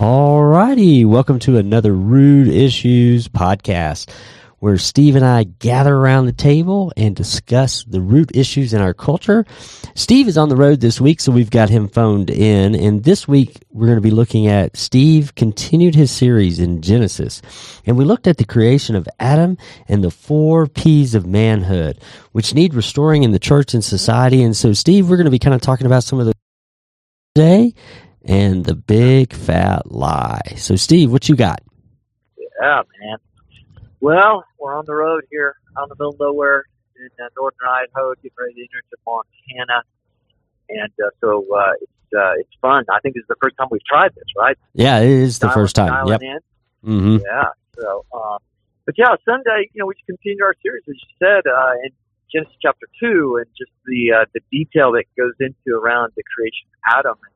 All righty. Welcome to another Root Issues podcast where Steve and I gather around the table and discuss the root issues in our culture. Steve is on the road this week, so we've got him phoned in. And this week, we're going to be looking at Steve continued his series in Genesis. And we looked at the creation of Adam and the four P's of manhood, which need restoring in the church and society. And so, Steve, we're going to be kind of talking about some of the today and the big fat lie. So, Steve, what you got? Yeah, man. Well, we're on the road here out in the middle of nowhere in uh, northern Idaho, getting ready to enter into Montana, and uh, so uh, it's uh, it's fun. I think this is the first time we've tried this, right? Yeah, it is the first time. Yep. Mm-hmm. Yeah. So, um, but yeah, Sunday, you know, we continue our series, as you said, uh, in Genesis chapter two, and just the uh, the detail that goes into around the creation of Adam and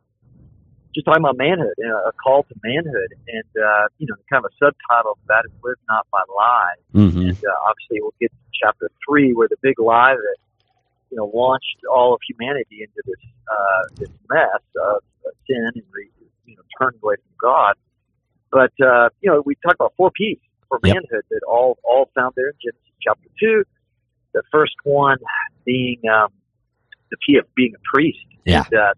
just talking about manhood, you know, a call to manhood, and uh, you know, kind of a subtitle of that is "Live Not by Lies." Mm-hmm. And uh, obviously, we'll get to chapter three, where the big lie that you know launched all of humanity into this uh, this mess of sin and re, you know turning away from God. But uh, you know, we talk about four P's for Yep. manhood that all all found there in Genesis chapter two. The first one being um, the P of being a priest. Yeah. And, uh,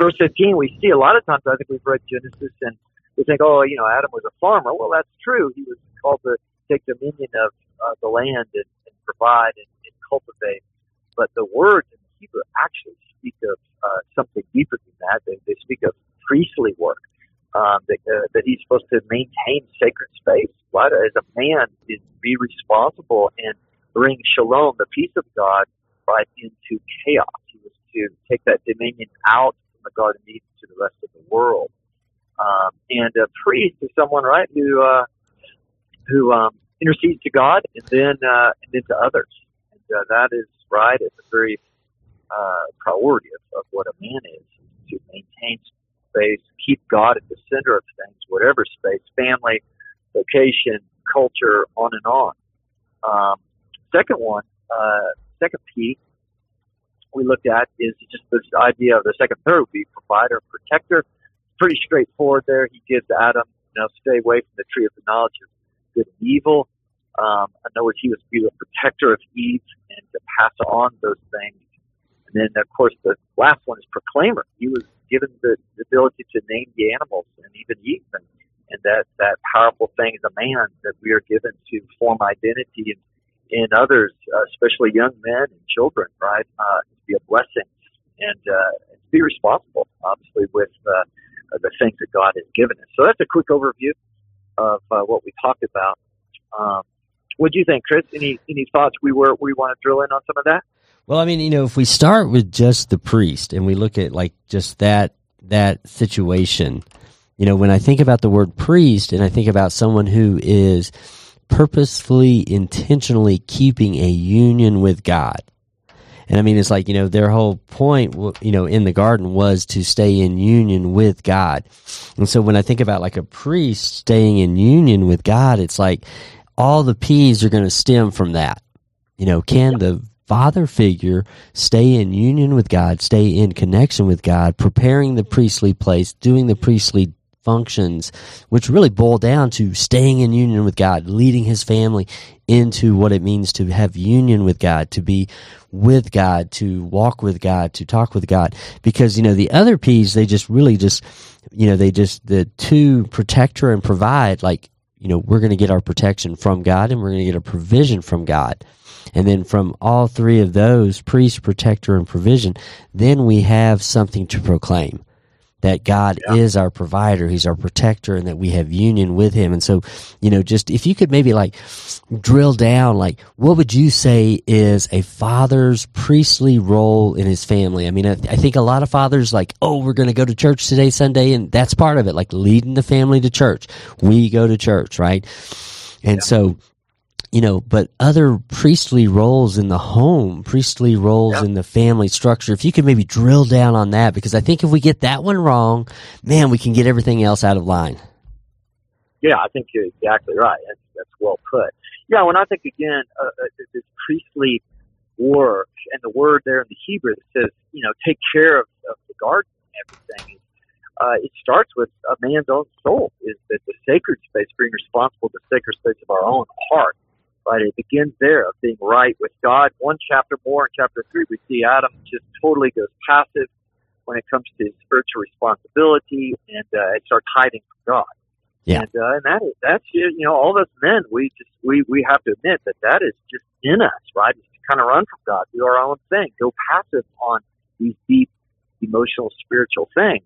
verse 15, we see a lot of times, I think we've read Genesis and we think, oh, you know, Adam was a farmer. Well, that's true. He was called to take dominion of uh, the land and, and provide and, and cultivate. But the words in Hebrew actually speak of uh, something deeper than that. They, they speak of priestly work, um, that, uh, that he's supposed to maintain sacred space. Right? As a man, is be responsible and bring shalom, the peace of God, right into chaos. He was to take that dominion out the Garden of Eden to the rest of the world. Um, and a priest is someone, right, who uh, who um, intercedes to God and then uh, and then to others. And uh, that is right at the very uh, priority of, of what a man is to maintain space, keep God at the center of things, whatever space, family, location, culture, on and on. Um, second one, uh, second P we looked at is just this idea of the second be provider, protector. Pretty straightforward there. He gives Adam, you know, stay away from the tree of the knowledge of good and evil. Um, in other words, he was to be the protector of Eve and to pass on those things. And then, of course, the last one is proclaimer. He was given the, the ability to name the animals and even eat them. And that, that powerful thing as a man that we are given to form identity in, in others, uh, especially young men and children, right? Uh, to be a blessing and, uh, be responsible, obviously, with uh, the things that God has given us. So that's a quick overview of uh, what we talked about. Um, what do you think, Chris? Any any thoughts we were we want to drill in on some of that? Well, I mean, you know, if we start with just the priest and we look at like just that that situation, you know, when I think about the word priest and I think about someone who is purposefully, intentionally keeping a union with God. And I mean, it's like, you know, their whole point, you know, in the garden was to stay in union with God. And so when I think about like a priest staying in union with God, it's like all the P's are going to stem from that. You know, can the father figure stay in union with God, stay in connection with God, preparing the priestly place, doing the priestly functions, which really boil down to staying in union with God, leading his family into what it means to have union with God, to be with God, to walk with God, to talk with God. Because, you know, the other P's, they just really just, you know, they just, the two protector and provide, like, you know, we're going to get our protection from God and we're going to get a provision from God. And then from all three of those, priest, protector, and provision, then we have something to proclaim that God Yeah. is our provider, He's our protector, and that we have union with Him. And so, you know, just if you could maybe like drill down, like, what would you say is a father's priestly role in his family? I mean, I, I think a lot of fathers like, oh, we're going to go to church today, Sunday, and that's part of it, like leading the family to church. We go to church, right? And so, you know, but other priestly roles in the home, priestly roles Yeah. in the family structure, if you could maybe drill down on that, because I think if we get that one wrong, man, we can get everything else out of line. Yeah, I think you're exactly right. That's, that's well put. Yeah, when I think again, uh, uh, this priestly work and the word there in the Hebrew that says, you know, take care of, of the garden and everything. uh, it starts with a man's own soul. Is that the sacred space, being responsible for the sacred space of our own heart. Right, it begins there of being right with God. One chapter more in chapter three, we see Adam just totally goes passive when it comes to his spiritual responsibility, and uh, it starts hiding from God. Yeah. And, uh, and that is, that's, you know, all of us men, we just, we, we have to admit that that is just in us, right? It's to kind of run from God, do our own thing, go passive on these deep emotional, spiritual things.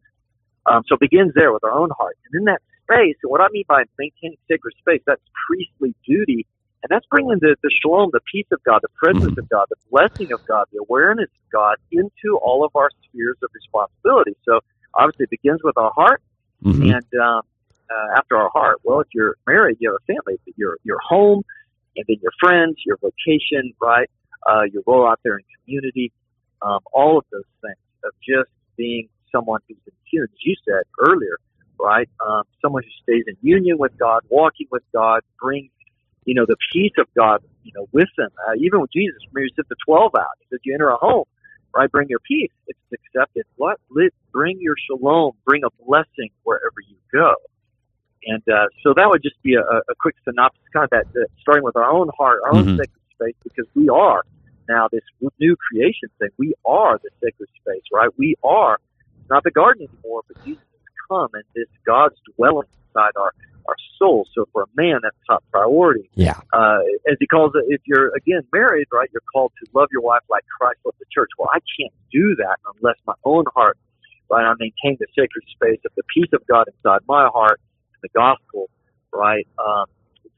Um, so it begins there with our own heart. And in that space, and what I mean by maintaining sacred space, that's priestly duty. And that's bringing the, the shalom, the peace of God, the presence Mhm. of God, the blessing of God, the awareness of God into all of our spheres of responsibility. So obviously it begins with our heart Mhm. and um, uh, after our heart. Well, if you're married, you have a family, but your your home, and then your friends, your vocation, right? Uh, your role out there in community, um, all of those things of just being someone who's in tune, as you said earlier, right? Um, someone who stays in union with God, walking with God, brings you know the peace of God, you know, with them. Uh, even with Jesus, when he sent the twelve out, he said, "You enter a home." Right, bring your peace. It's accepted. What? Let, bring your shalom. Bring a blessing wherever you go. And uh, so that would just be a, a quick synopsis, kind of that, that starting with our own heart, our own Mhm. sacred space, because we are now this new creation thing. We are the sacred space, right? We are not the garden anymore, but Jesus has come, and this God's dwelling inside our our soul. So for a man, that's top priority. Yeah. Uh, as he calls it, if you're again married, right, you're called to love your wife like Christ loved the church. Well, I can't do that unless my own heart, right, I maintain the sacred space of the peace of God inside my heart and the gospel, right? Um,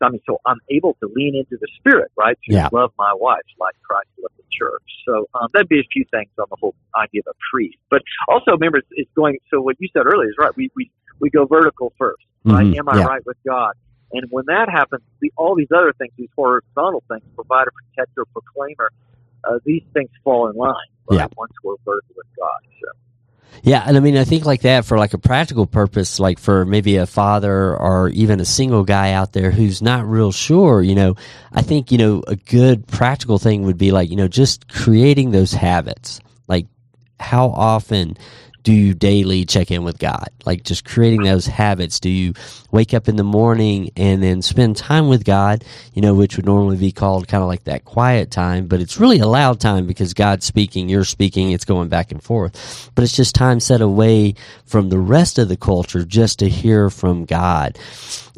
I mean, so I'm able to lean into the spirit, right? To Yeah. love my wife like Christ loved the church. So um, that'd be a few things on the whole idea of a priest. But also, remember, it's, it's going. So what you said earlier is right. We we we go vertical first, right? Mhm. Am I Yeah. right with God? And when that happens, the, all these other things, these horizontal things, provider, protector, proclaimer, uh, these things fall in line, right? Yeah. Once we're vertical with God. So. Yeah, and I mean, I think like that for like a practical purpose, like for maybe a father or even a single guy out there who's not real sure, you know, I think, you know, a good practical thing would be like, you know, just creating those habits. Like, how often do you daily check in with God? Like, just creating those habits. Do you wake up in the morning and then spend time with God, you know, which would normally be called kind of like that quiet time, but it's really a loud time because God's speaking, you're speaking, it's going back and forth. But it's just time set away from the rest of the culture just to hear from God.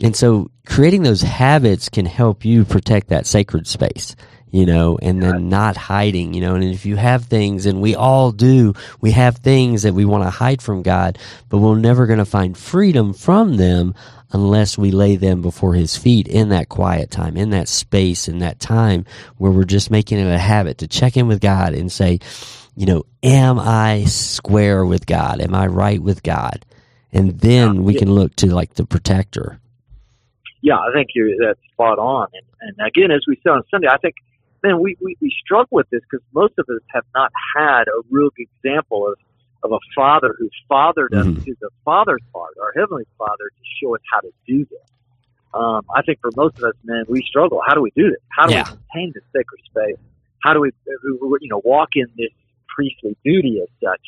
And so creating those habits can help you protect that sacred space you know, and then not hiding, you know, and if you have things, and we all do, we have things that we want to hide from God, but we're never going to find freedom from them unless we lay them before His feet in that quiet time, in that space, in that time where we're just making it a habit to check in with God and say, you know, am I square with God? Am I right with God? And then we can look to like the protector. yeah, I think you're that's spot on. And, and again, as we said on Sunday, I think, man, we, we, we struggle with this because most of us have not had a real good example of, of a father who fathered us Mhm. to the Father's Father, our Heavenly Father, to show us how to do this. Um, I think for most of us, man, we struggle. How do we do this? How do Yeah. we maintain this sacred space? How do we, you know, walk in this priestly duty as such?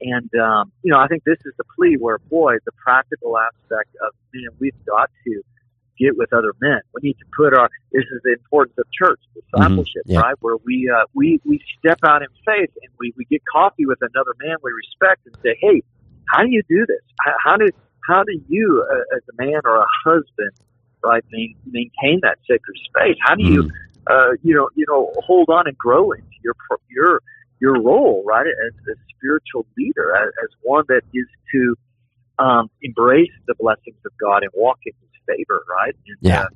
And um, you know, I think this is the plea where, boy, the practical aspect of man, we've got to get with other men. We need to put our. This is the importance of church discipleship, yeah. right? Where we uh, we we step out in faith and we we get coffee with another man we respect and say, hey, how do you do this? How, how do how do you, uh, as a man or a husband, right, main, maintain that sacred space? How do you, uh, you know, you know, hold on and grow into your your your role, right, as a spiritual leader, as, as one that is to um, embrace the blessings of God and walk in His favor, right? And, Yeah. Uh,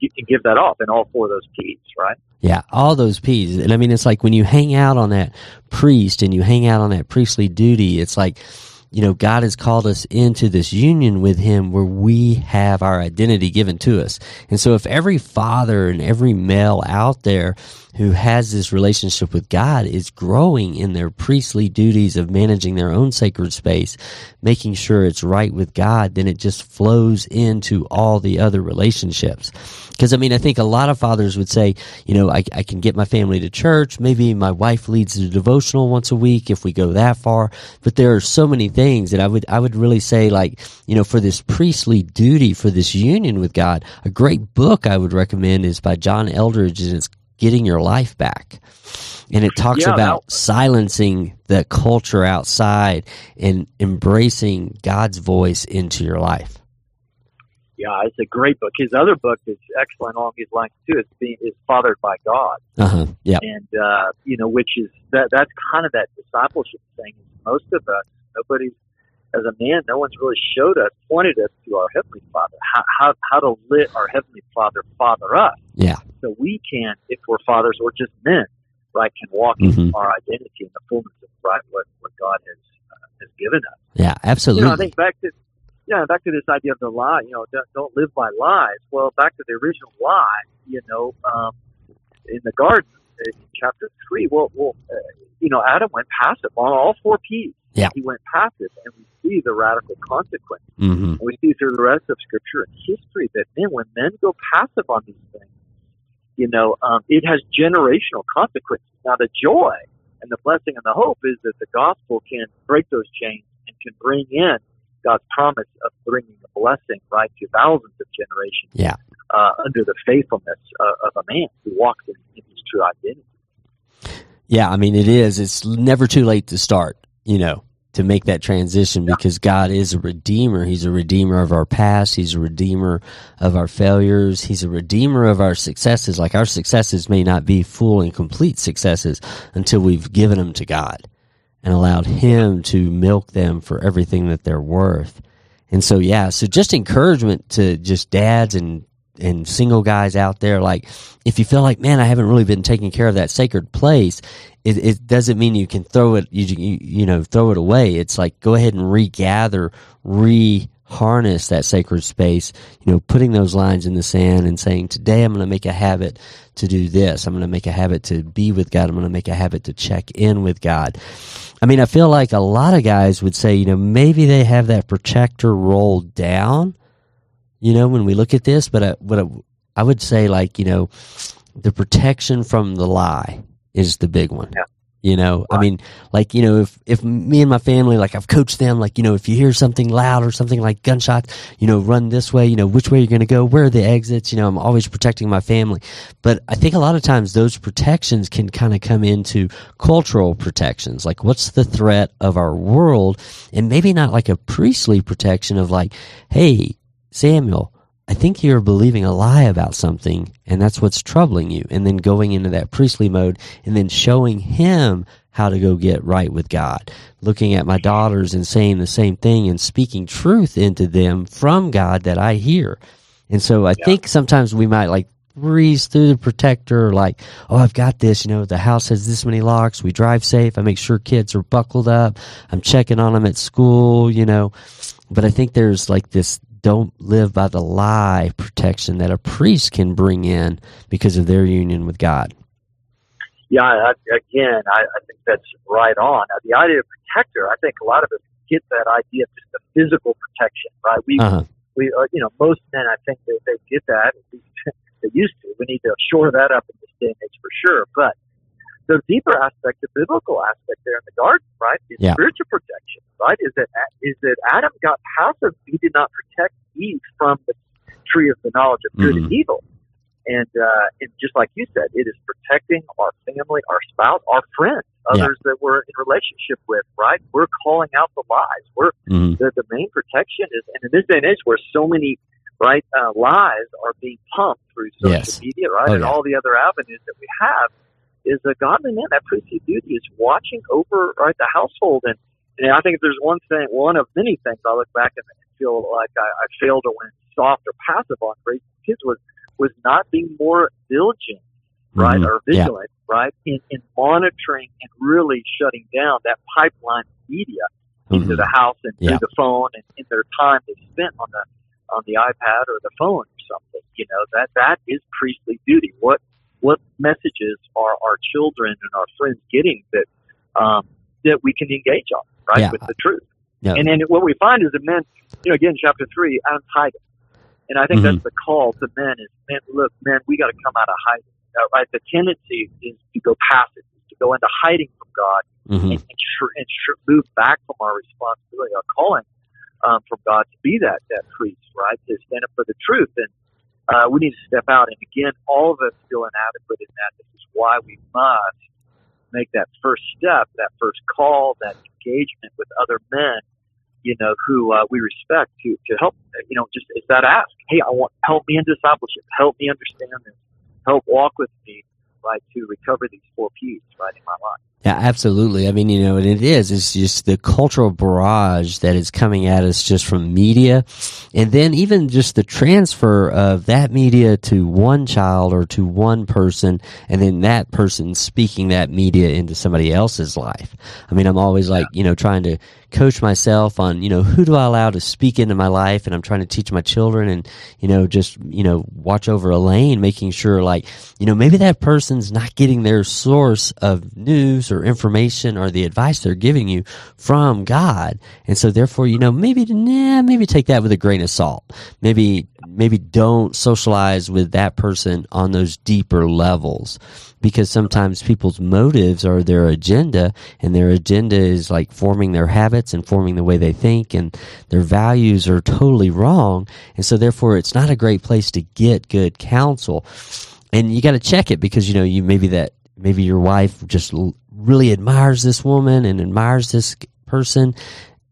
gi- and give that off in all four of those P's, right? Yeah, all those P's. And I mean, it's like when you hang out on that priest and you hang out on that priestly duty, it's like, you know, God has called us into this union with Him where we have our identity given to us. And so if every father and every male out there who has this relationship with God is growing in their priestly duties of managing their own sacred space, making sure it's right with God, then it just flows into all the other relationships. Because I mean, I think a lot of fathers would say, you know, I, I can get my family to church. Maybe my wife leads a devotional once a week if we go that far. But there are so many things. And I would, I would really say like, you know, for this priestly duty, for this union with God, a great book I would recommend is by John Eldredge and it's Getting Your Life Back. And it talks Yeah, about that- silencing the culture outside and embracing God's voice into your life. Yeah, it's a great book. His other book is excellent along these lines too. It's being is fathered by God, Uh huh. Yeah. and uh, you know, which is that that's kind of that discipleship thing. Most of us, nobody's as a man, no one's really showed us, pointed us to our heavenly Father, how how, how to let our heavenly Father father us, Yeah. so we can, if we're fathers or just men, right, can walk Mhm. in our identity in the fullness of right what what God has uh, has given us. Yeah. You Absolutely. know, I think back to yeah, back to this idea of the lie. You know, don't, don't live by lies. Well, back to the original lie. You know, um, in the garden, in chapter three. Well, well, uh, you know, Adam went passive on all four P's. Yeah. he went passive, and we see the radical consequence. hmm we see through the rest of Scripture and history that then, when men go passive on these things, you know, um, it has generational consequences. Now, the joy and the blessing and the hope is that the gospel can break those chains and can bring in God's promise of bringing the blessing right to thousands of generations. Yeah. Uh, under the faithfulness uh, of a man who walks in, in his true identity. Yeah, I mean, it is. It's never too late to start, you know, to make that transition because God is a redeemer. He's a redeemer of our past. He's a redeemer of our failures. He's a redeemer of our successes. Like our successes may not be full and complete successes until we've given them to God and allowed Him to milk them for everything that they're worth. And so, yeah, so just encouragement to just dads and and single guys out there like if you feel like man i haven't really been taking care of that sacred place it, it doesn't mean you can throw it you, you you know throw it away. It's like go ahead and regather re harness that sacred space you know putting those lines in the sand and saying today i'm going to make a habit to do this. I'm going to make a habit to be with god. I'm going to make a habit to check in with god. I mean i feel like a lot of guys would say you know maybe they have that protector rolled down you know, when we look at this, but uh, what I, I would say, like, you know, the protection from the lie is the big one. Yeah. You know, I mean, like, you know, if, if me and my family, like, I've coached them, like, you know, if you hear something loud or something like gunshots, you know, run this way, you know, which way you're going to go, where are the exits, you know, I'm always protecting my family. But I think a lot of times those protections can kind of come into cultural protections. Like, what's the threat of our world? And maybe not like a priestly protection of like, hey, Samuel, I think you're believing a lie about something, and that's what's troubling you. And then going into that priestly mode and then showing him how to go get right with God. Looking at my daughters and saying the same thing and speaking truth into them from God that I hear. And so I Yeah. think sometimes we might like breeze through the protector, like, oh, I've got this. You know, the house has this many locks. We drive safe. I make sure kids are buckled up. I'm checking on them at school, you know. But I think there's like this don't live by the lie protection that a priest can bring in because of their union with God. Yeah, I, again, I, I think that's right on. Now, the idea of protector, I think a lot of us get that idea of just the physical protection, right? We, Uh huh. we, uh, you know, most men, I think they, they get that. They used to. We need to shore that up in this day and age for sure. But the deeper aspect, the biblical aspect there in the garden, right, is Yeah. spiritual protection, right? Is that is that Adam got passive? He did not protect Eve from the tree of the knowledge of good Mhm. and evil. And, uh, and just like you said, it is protecting our family, our spouse, our friends, Yeah. others that we're in relationship with, right? We're calling out the lies. We're hmm the, the main protection is, and in this day and age where so many right uh, lies are being pumped through social Yes. media, right, Oh, and all the other avenues that we have, is a godly man that priestly duty is watching over right the household, and and I think if there's one thing, one of many things I look back and feel like I, I failed or went soft or passive on raising kids was was not being more diligent right, Mhm. or Yeah. vigilant, right, in, in monitoring and really shutting down that pipeline of media into Mhm. the house and Yeah. through the phone and in their time they spent on the on the iPad or the phone or something. You know that that is priestly duty. What what messages are our children and our friends getting that um, that we can engage on right Yeah. with the truth? Yeah. And then what we find is that men, you know, again, chapter three, Adam's hiding, and I think Mhm. that's the call to men is men. Look, men, we got to come out of hiding. Uh, right, the tendency is to go passive, to go into hiding from God hmm and, and, sh- and sh- move back from our responsibility, our calling um, from God to be that that priest, right? To stand up for the truth, and uh, we need to step out. And again, all of us feel inadequate in that. This is why we must make that first step, that first call, that engagement with other men, you know, who uh, we respect to to help. You know, just is that ask? Hey, I want help me in discipleship. Help me understand this. Help walk with me, right, to recover these four P's, right, in my life. Yeah, absolutely. I mean, you know, and it is. It's just the cultural barrage that is coming at us just from media. And then even just the transfer of that media to one child or to one person, and then that person speaking that media into somebody else's life. I mean, I'm always like, you know, trying to coach myself on, you know, who do I allow to speak into my life? And I'm trying to teach my children and, you know, just, you know, watch over Elaine, making sure like, you know, maybe that person's not getting their source of news or information or the advice they're giving you from God. And so therefore, you know, maybe, nah, maybe take that with a grain of salt. Maybe, maybe don't socialize with that person on those deeper levels because sometimes people's motives are their agenda and their agenda is like forming their habits and forming the way they think and their values are totally wrong. And so therefore it's not a great place to get good counsel. And you got to check it because, you know, you maybe that, maybe your wife just really admires this woman and admires this person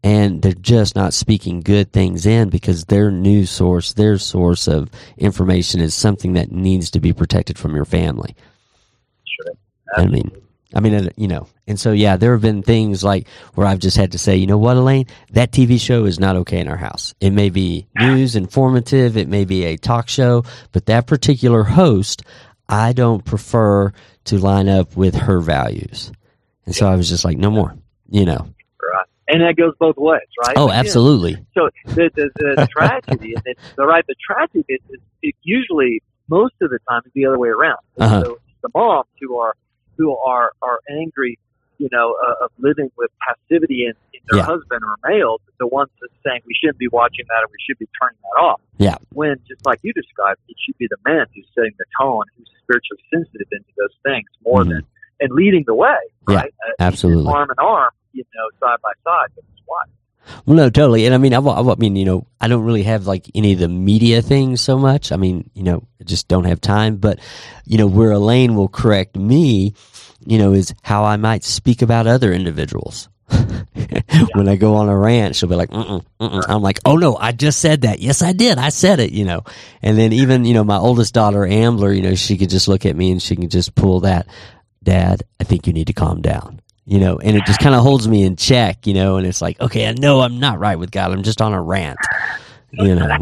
and they're just not speaking good things in because their news source, their source of information is something that needs to be protected from your family. Sure. I mean, I mean, uh, you know, and so yeah, there have been things like where I've just had to say, you know what, Elaine, that TV show is not okay in our house. It may be news, informative, it may be a talk show, but that particular host, I don't prefer to line up with her values. And so I was just like, no more, you know. Right. And that goes both ways, right? Oh, Again, absolutely. So the the, the tragedy, and it's the right, the tragedy is, is it usually most of the time is the other way around. Uh-huh. So it's the moms who are who are are angry, you know, uh, of living with passivity in, in their Yeah. husband or male, the ones that saying we shouldn't be watching that or we should be turning that off. Yeah. When just like you described, it should be the man who's setting the tone, who's spiritually sensitive into those things more Mhm. than and leading the way, Yeah, right? Uh, absolutely. arm in arm, you know, side by side with his wife. Well, no, totally. And I mean, I, I mean, you know, I don't really have like any of the media things so much. I mean, you know, I just don't have time. But, you know, where Elaine will correct me, you know, is how I might speak about other individuals. when I go on a rant, she'll be like, mm-mm, mm-mm. I'm like, oh no, I just said that. Yes, I did. I said it, you know. And then even, you know, my oldest daughter, Ambler, you know, she could just look at me and she can just pull that, Dad, I think you need to calm down. You know, and it just kind of holds me in check, you know, and it's like, okay, I know I'm not right with God. I'm just on a rant, you know.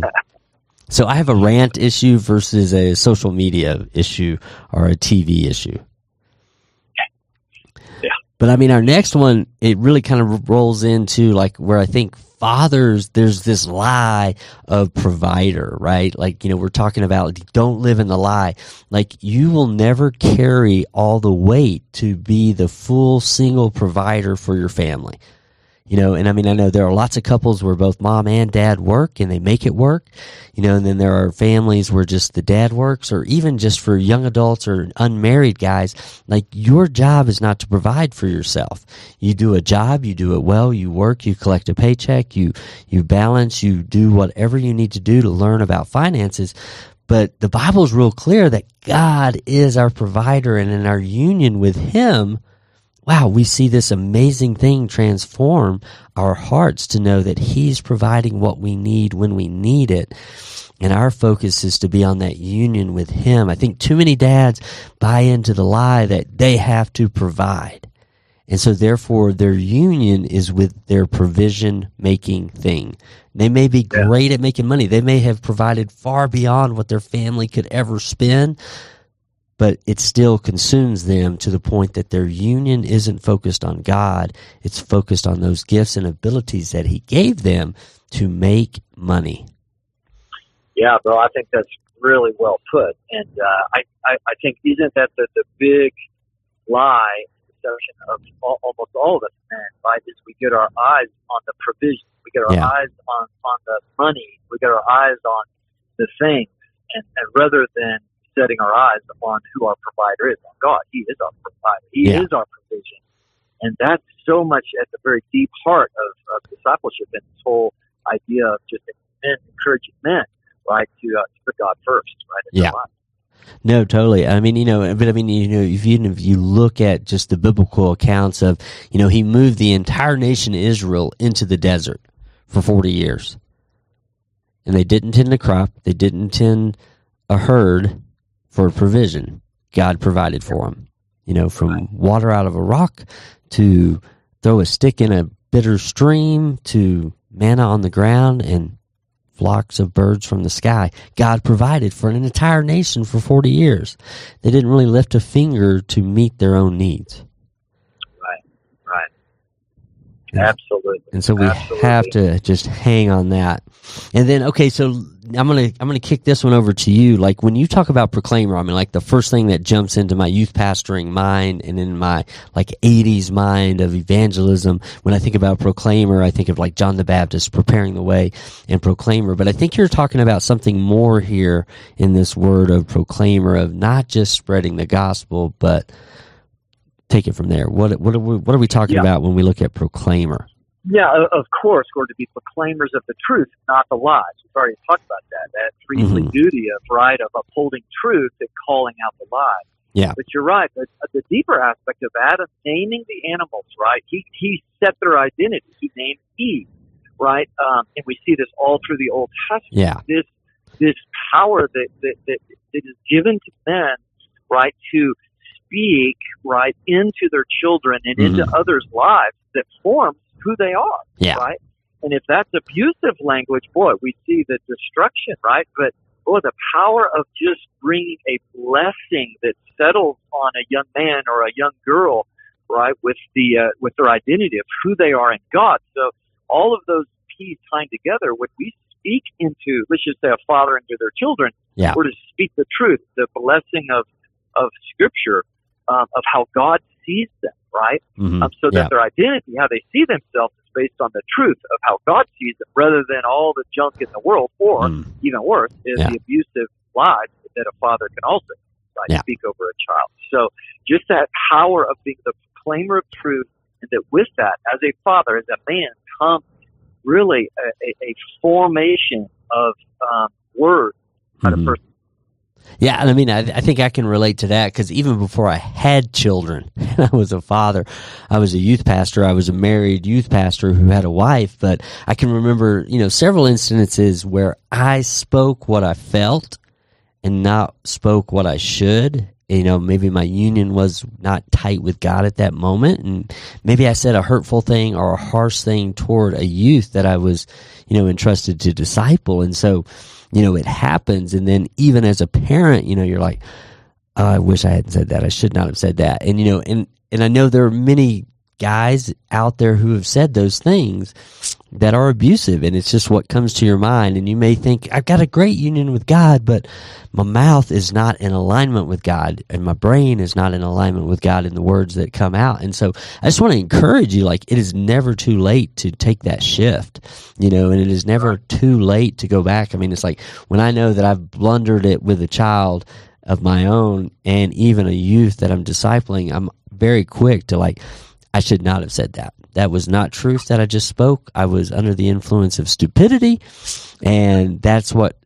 So I have a rant issue versus a social media issue or a TV issue. But I mean, our next one, it really kind of rolls into like where I think fathers, there's this lie of provider, right? Like, you know, we're talking about don't live in the lie. Like, you will never carry all the weight to be the full single provider for your family. You know, and I mean, I know there are lots of couples where both mom and dad work and they make it work. You know, and then there are families where just the dad works or even just for young adults or unmarried guys, like your job is not to provide for yourself. You do a job, you do it well, you work, you collect a paycheck, you, you balance, you do whatever you need to do to learn about finances. But the Bible is real clear that God is our provider and in our union with Him, wow, we see this amazing thing transform our hearts to know that He's providing what we need when we need it. And our focus is to be on that union with Him. I think too many dads buy into the lie that they have to provide. And so therefore their union is with their provision making thing. They may be great at making money. They may have provided far beyond what their family could ever spend, but it still consumes them to the point that their union isn't focused on God. It's focused on those gifts and abilities that He gave them to make money. Yeah, bro, I think that's really well put, and uh, I, I I think isn't that the the big lie deception of all, almost all of us men, right? Is we get our eyes on the provision, we get our Yeah. eyes on on the money, we get our eyes on the things, and and rather than setting our eyes upon who our provider is, on God, He is our provider. He Yeah. is our provision, and that's so much at the very deep heart of, of discipleship and this whole idea of just men encouraging men, right, to, uh, to put God first, right? Yeah. No, totally. I mean, you know, but I mean, you know, if you, if you look at just the biblical accounts of, you know, he moved the entire nation of Israel into the desert for 40 years. And they didn't tend a crop. They didn't tend a herd for provision. God provided for them. You know, from water out of a rock to throw a stick in a bitter stream to manna on the ground and flocks of birds from the sky. God provided for an entire nation for 40 years. They didn't really lift a finger to meet their own needs. Right. Yeah. Absolutely. And so we Absolutely. have to just hang on that. And then okay, so I'm to I'm going to kick this one over to you. Like when you talk about proclaimer, I mean like the first thing that jumps into my youth pastoring mind and in my like 80s mind of evangelism, when I think about proclaimer, I think of like John the Baptist preparing the way and proclaimer, but I think you're talking about something more here in this word of proclaimer of not just spreading the gospel, but take it from there. What what are we, what are we talking Yeah. about when we look at proclaimer? Yeah, of course, we're to be proclaimers of the truth, not the lies. We've already talked about that. That priestly Mhm. duty of right of upholding truth and calling out the lies. Yeah. But you're right. The, the deeper aspect of Adam naming the animals, right? He he set their identity. He named Eve, right? Um, and we see this all through the Old Testament. Yeah. This this power that that, that that is given to men, right, to speak right into their children and into others' lives that forms who they are Yeah. right? And if that's abusive language, boy, we see the destruction, right? But boy, the power of just bringing a blessing that settles on a young man or a young girl, right, with the uh, with their identity of who they are in God. So all of those keys tying together, when we speak into, let's just say, a father into their children, Yeah. we're to speak the truth, the blessing of of Scripture, um, of how God sees them, right? Mhm. um, so that Yeah. their identity, how they see themselves, is based on the truth of how God sees them, rather than all the junk in the world, or Mm. even worse, is Yeah. the abusive lies that a father can also right, Yeah. speak over a child. So just that power of being the proclaimer of truth, and that with that, as a father, as a man, comes really a, a, a formation of um, words out Mhm. of person. Yeah, and I mean, I, I think I can relate to that because even before I had children, I was a father, I was a youth pastor. I was a married youth pastor who had a wife, but I can remember, you know, several instances where I spoke what I felt and not spoke what I should. You know, maybe my union was not tight with God at that moment, and maybe I said a hurtful thing or a harsh thing toward a youth that I was, you know, entrusted to disciple. And so, you know, it happens. And then even as a parent, you know, you're like, oh, I wish I hadn't said that. I should not have said that. And, you know, and, and I know there are many guys out there who have said those things that are abusive and it's just what comes to your mind and you may think I've got a great union with God but my mouth is not in alignment with God and my brain is not in alignment with God in the words that come out. And so I just want to encourage you like it is never too late to take that shift you know and it is never too late to go back. I mean it's like when I know that I've blundered it with a child of my own and even a youth that I'm discipling I'm very quick to like I should not have said that. That was not truth that I just spoke. I was under the influence of stupidity, and that's what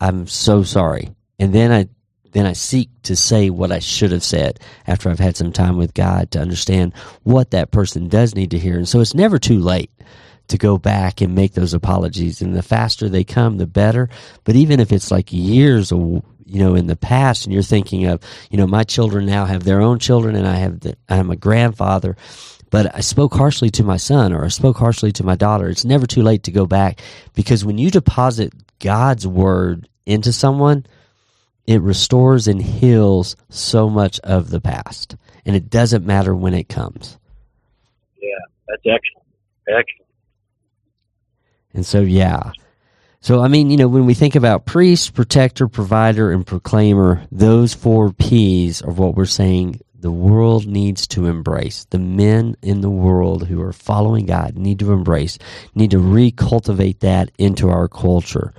I'm so sorry. And then I then I seek to say what I should have said after I've had some time with God to understand what that person does need to hear. And so it's never too late to go back and make those apologies. And the faster they come, the better. But even if it's like years or you know in the past and you're thinking of you know my children now have their own children and I have the, I'm a grandfather but I spoke harshly to my son or I spoke harshly to my daughter it's never too late to go back because when you deposit God's word into someone it restores and heals so much of the past and it doesn't matter when it comes Yeah, that's excellent. Excellent. And so, yeah. So, I mean, you know, when we think about priest, protector, provider, and proclaimer, those four P's are what we're saying the world needs to embrace. The men in the world who are following God need to embrace, need to recultivate that into our culture.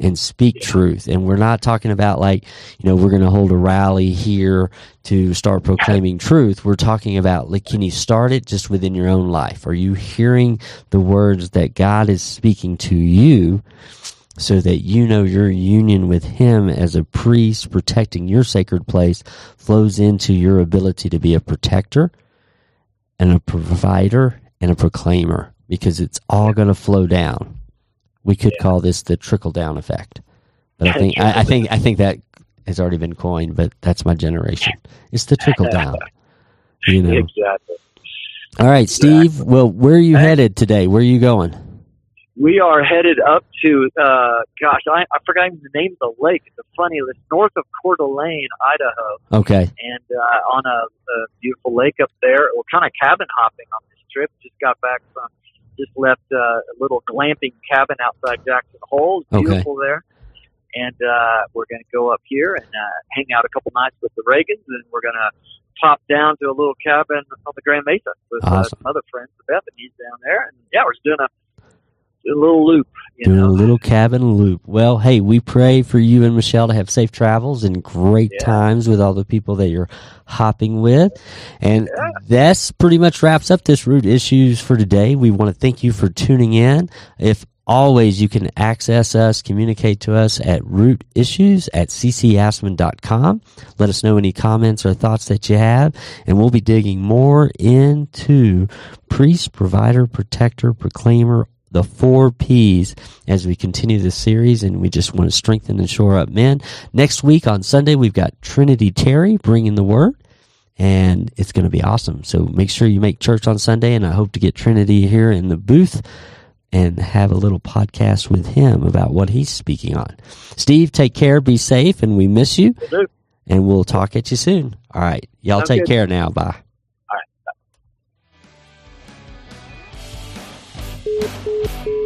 and speak truth. And we're not talking about like, you know, we're going to hold a rally here to start proclaiming truth. We're talking about like, can you start it just within your own life? Are you hearing the words that God is speaking to you? So that you know your union with Him as a priest protecting your sacred place flows into your ability to be a protector and a provider and a proclaimer because it's all going to flow down. We could Yeah. call this the trickle down effect, but I think I, I think I think that has already been coined. But that's my generation. It's the trickle down. You know. Exactly. All right, Steve. Well, where are you headed today? Where are you going? We are headed up to, uh, gosh, I, I forgot even the name of the lake. It's a funny, it's north of Coeur d'Alene, Idaho. Okay. and uh, on a, a beautiful lake up there. We're kind of cabin hopping on this trip. Just got back from, just left uh, a little glamping cabin outside Jackson Hole. It's Okay. beautiful there. And uh, we're going to go up here and uh, hang out a couple nights with the Reagans, and we're going to pop down to a little cabin on the Grand Mesa with uh, some other friends, the Bethany's down there. And yeah, we're just doing a, a little loop. You Doing know, a little cabin loop. Well, hey, we pray for you and Michelle to have safe travels and great Yeah. times with all the people that you're hopping with. And Yeah. that's pretty much wraps up this root issues for today. We want to thank you for tuning in. If always you can access us, communicate to us at root issues at ccasman.com. Let us know any comments or thoughts that you have, and we'll be digging more into priest, provider, protector, proclaimer, the four P's as we continue this series, and we just want to strengthen and shore up men. Next week on Sunday, we've got Trinity Terry bringing the word, and it's going to be awesome. So make sure you make church on Sunday, and I hope to get Trinity here in the booth and have a little podcast with him about what he's speaking on. Steve, take care, be safe, and we miss you, and we'll talk at you soon. All right. Y'all Sounds take good. care now. Bye. All right.